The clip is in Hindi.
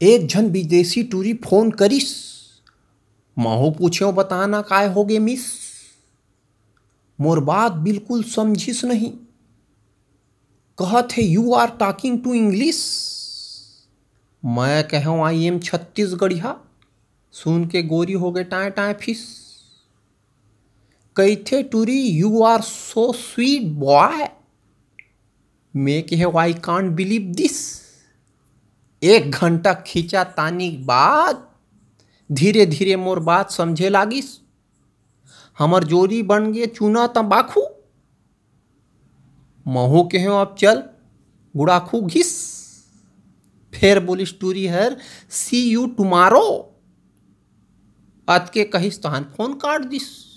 एक झन विदेशी टूरी फ़ोन करिस। महू पूछ्यो बताना काय हो होगे मिस? मोर बात बिल्कुल समझिस नहीं। कहत है you are talking to English मैं कहूँ आई एम छत्तीसगढ़िया सुन के गोरी हो गए टाए टाए फिस। कैथे टूरी you are so sweet boy मैं कहे आई कांट बिलीव दिस एक घंटा खींचा तानी बाद धीरे धीरे मोर बात समझे लागिस। हमर जोरी बन गे चूना तंबाकू महू के हो अब चल, गुड़ाखू घिस। फिर बोलिस, टूरी हर, सी यू टुमारो। अत के कहिस तहन फ़ोन काट दिस।